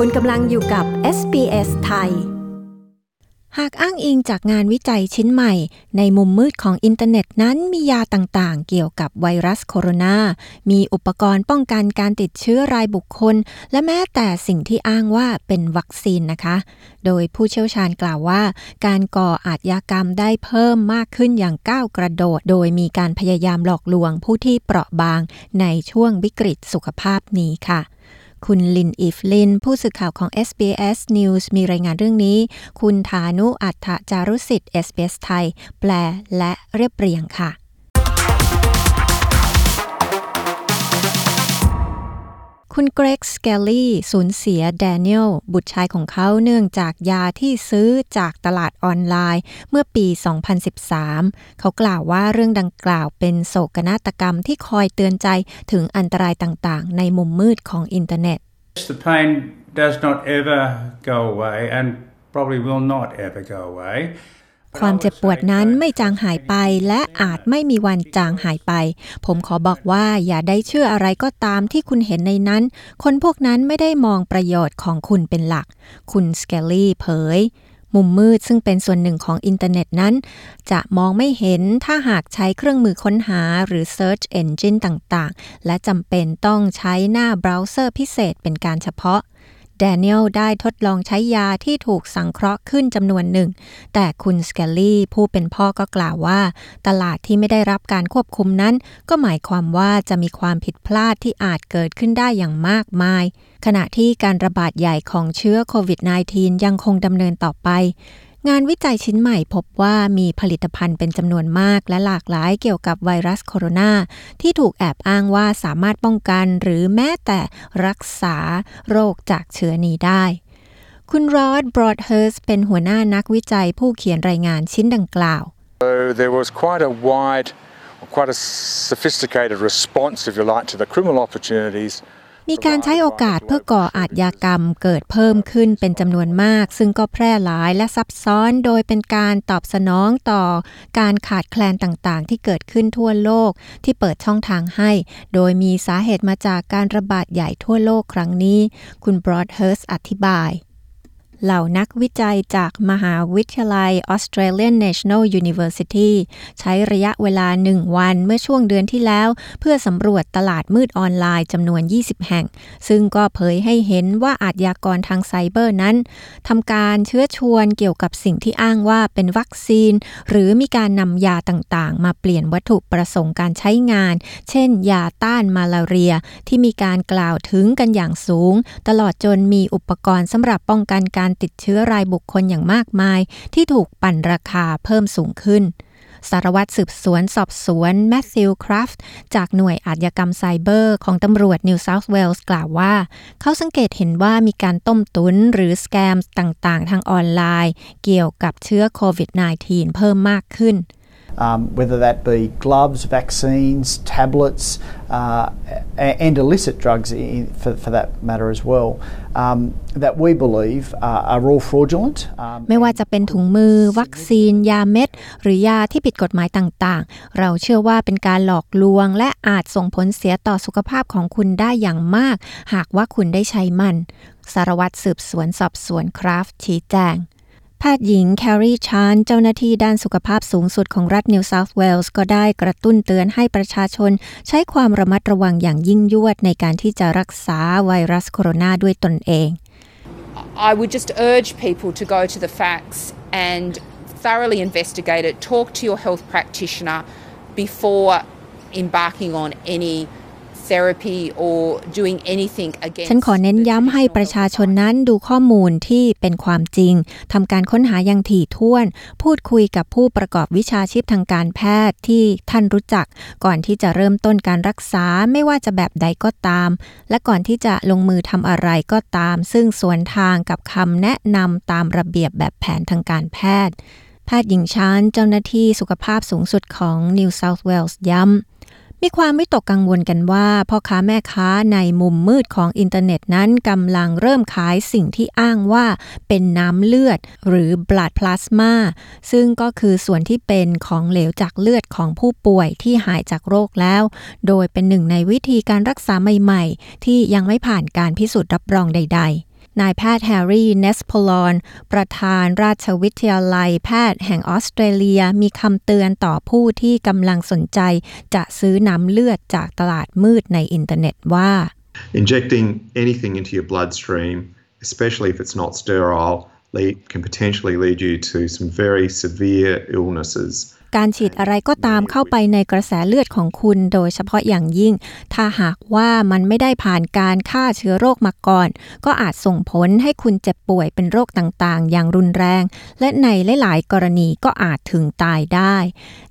คุณกำลังอยู่กับ SBS ไทย หากอ้างอิงจากงานวิจัยชิ้นใหม่ ในมุมมืดของอินเทอร์เน็ตนั้นมียาต่างๆ เกี่ยวกับไวรัสโคโรนา มีอุปกรณ์ป้องกันการติดเชื้อรายบุคคล และแม้แต่สิ่งที่อ้างว่าเป็นวัคซีนนะคะ โดยผู้เชี่ยวชาญกล่าวว่า การก่ออาชญากรรมได้เพิ่มมากขึ้นอย่างก้าวกระโดด โดยมีการพยายามหลอกลวงผู้ที่เปราะบาง ในช่วงวิกฤตสุขภาพนี้ค่ะ คุณลินเอฟลิน ผู้สื่อข่าวของ SBS News มีรายงานเรื่องนี้ คุณฐานุอัฏฐจารุสิทธิ์ SBS ไทย แปลและเรียบเรียงค่ะ คุณเกรกสเกลลี่สูญเสียแดเนียลบุตรชายของเขาเนื่องจากยาที่ซื้อจากตลาดออนไลน์ เมื่อปี 2013 เขากล่าวว่าเรื่องดังกล่าวเป็นโศกนาฏกรรมที่คอยเตือนใจถึงอันตรายต่างๆ ในมุมมืดของอินเทอร์เน็ต The pain does not ever go away and probably will not ever go away. ความเจ็บปวดนั้นไม่จางหายไปและอาจไม่มีวันจางหายไป ผมขอบอกว่าอย่าได้เชื่ออะไรก็ตามที่คุณเห็นในนั้น คนพวกนั้นไม่ได้มองประโยชน์ของคุณเป็นหลัก คุณสเกลลี่เผย มุมมืดซึ่งเป็นส่วนหนึ่งของอินเทอร์เน็ตนั้น จะมองไม่เห็นถ้าหากใช้เครื่องมือค้นหาหรือ Search Engine ต่างๆ และจำเป็นต้องใช้หน้าเบราว์เซอร์พิเศษเป็นการเฉพาะ แดเนียลได้ทดลองใช้ยาที่ถูกสังเคราะห์ขึ้นจำนวนหนึ่ง แต่คุณสเกลลี่ผู้เป็นพ่อก็กล่าวว่า ตลาดที่ไม่ได้รับการควบคุมนั้น ก็หมายความว่าจะมีความผิดพลาดที่อาจเกิดขึ้นได้อย่างมากมาย ขณะที่การระบาดใหญ่ของเชื้อโควิด -19 ยังคงดำเนินต่อไป งานวิจัยชิ้นใหม่พบว่ามีผลิตภัณฑ์เป็นจำนวนมากและหลากหลายเกี่ยวกับไวรัสโคโรนา ที่ถูกแอบอ้างว่าสามารถป้องกันหรือแม้แต่รักษาโรคจากเชื้อนี้ได้ คุณรอดบรอดเฮิร์สเป็นหัวหน้านักวิจัยผู้เขียนรายงานชิ้นดังกล่าว So there was quite a wide, quite a sophisticated response, if you like, to the criminal opportunities. มีการใช้โอกาสเพื่อก่ออาชญากรรมเกิดเพิ่มขึ้นเป็นจำนวนมาก ซึ่งก็แพร่หลายและซับซ้อนโดยเป็นการตอบสนองต่อการขาดแคลนต่างๆ ที่เกิดขึ้นทั่วโลกที่เปิดช่องทางให้ โดยมีสาเหตุมาจากการระบาดใหญ่ทั่วโลกครั้งนี้ คุณบรอดเฮิร์สอธิบาย เหล่านักวิจัยจากมหาวิทยาลัย Australian National University ใช้ระยะเวลาหนึ่งวันเมื่อช่วงเดือนที่แล้ว เพื่อสำรวจตลาดมืดออนไลน์จำนวน 20 แห่ง ซึ่งก็เผยให้เห็นว่าอาชญากรทางไซเบอร์นั้นทำการเชื้อชวนเกี่ยวกับสิ่งที่อ้างว่าเป็นวัคซีน หรือมีการนำยาต่างๆ มาเปลี่ยนวัตถุประสงค์การใช้งาน เช่น ยาต้านมาลาเรีย ที่มีการกล่าวถึงกันอย่างสูง ตลอดจนมีอุปกรณ์สำหรับป้องกันการติดเชื้อรายบุคคลอย่างมากมาย ที่ถูกปั่นราคาเพิ่มสูงขึ้นสารวัตรสืบสวนสอบสวนแมทธิวคราฟต์จากหน่วยอาชญากรรมไซเบอร์ของตำรวจนิวเซาท์เวลส์กล่าวว่า เขาสังเกตเห็นว่ามีการต้มตุนหรือสแกมต่างๆ ทางออนไลน์ เกี่ยวกับเชื้อโควิด -19 เพิ่มมากขึ้น um, whether that be gloves, vaccines, tablets, uh, and illicit drugs in, for, for that matter as well, um, that we believe uh, are all fraudulent. Um, ไม่ว่าจะเป็นถุงมือ วัคซีน ยาเม็ด หรือยาที่ผิดกฎหมายต่างๆ เราเชื่อว่าเป็นการหลอกลวง และอาจส่งผลเสียต่อสุขภาพของคุณได้อย่างมาก หากว่าคุณได้ใช้มัน สารวัตรสืบสวนสอบสวนคราฟชี้แจง ทย์หญิงแครีชาน เจ้าหน้าที่ด้านสุขภาพสูงสุดของรัฐนิวเซาท์เวลส์ก็ได้กระตุ้นเตือนให้ประชาชน ใช้ความระมัดระวังอย่างยิ่งยวดในการที่จะรักษาไวรัสโคโรนาด้วยตนเอง I would just urge people to go to the facts and thoroughly investigate it. Talk to your health practitioner before embarking on any therapy or doing anything against ฉันขอเน้นย้ำให้ประชาชนนั้นดูข้อมูลที่เป็นความจริงทำการค้นหาอย่างถี่ถ้วน พูดคุยกับผู้ประกอบวิชาชีพทางการแพทย์ที่ท่านรู้จัก ก่อนที่จะเริ่มต้นการรักษาไม่ว่าจะแบบใดก็ตาม และก่อนที่จะลงมือทำอะไรก็ตาม ซึ่งสวนทางกับคำแนะนำตามระเบียบแบบแผนทางการแพทย์ แพทย์หญิงชานเจ้าหน้าที่สุขภาพสูงสุดของ New South Wales ย้ำ มีความวิตกกังวลกันว่าพ่อค้าแม่ค้าในมุมมืดของอินเทอร์เน็ตนั้นกำลังเริ่มขายสิ่งที่อ้างว่าเป็นน้ำเลือด หรือ blood plasma ซึ่งก็คือส่วนที่เป็นของเหลวจากเลือดของผู้ป่วยที่หายจากโรคแล้ว โดยเป็นหนึ่งในวิธีการรักษาใหม่ ๆ ที่ยังไม่ผ่านการพิสูจน์รับรองใด ๆ นายแพทย์แฮร์รี่เนสโพลอนประธานราชวิทยาลัยแพทย์แห่งออสเตรเลียมีคำเตือนต่อผู้ที่กำลังสนใจ จะซื้อน้ำเลือดจากตลาดมืดในอินเทอร์เน็ตว่า Injecting anything into your bloodstream, especially if it's not sterile, can potentially lead you to some very severe illnesses. การฉีดอะไรก็ตามเข้าไปในกระแสเลือดของคุณ โดยเฉพาะอย่างยิ่ง ถ้าหากว่ามันไม่ได้ผ่านการฆ่าเชื้อโรคมาก่อน ก็อาจส่งผลให้คุณเจ็บป่วยเป็นโรคต่างๆ อย่างรุนแรง และในหลายๆ กรณีก็อาจถึงตายได้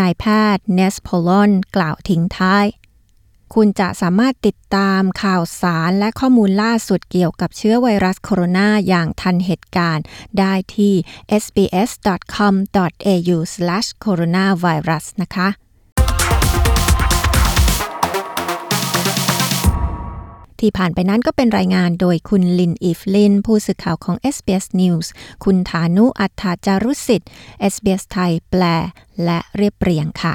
นายแพทย์เนสโพลอนกล่าวทิ้งท้าย คุณจะสามารถติดตามข่าวสารและข้อมูลล่าสุดเกี่ยวกับเชื้อไวรัสโคโรนาอย่างทันเหตุการณ์ ได้ที่ sbs.com.au/coronavirus นะคะที่ผ่านไปนั้นก็เป็นรายงานโดยคุณลินอีฟลิน ผู้สื่อข่าวของ SBS News คุณฐานุอัฏฐาจารุสิทธิ์ SBS ไทยแปล และเรียบเรียงค่ะ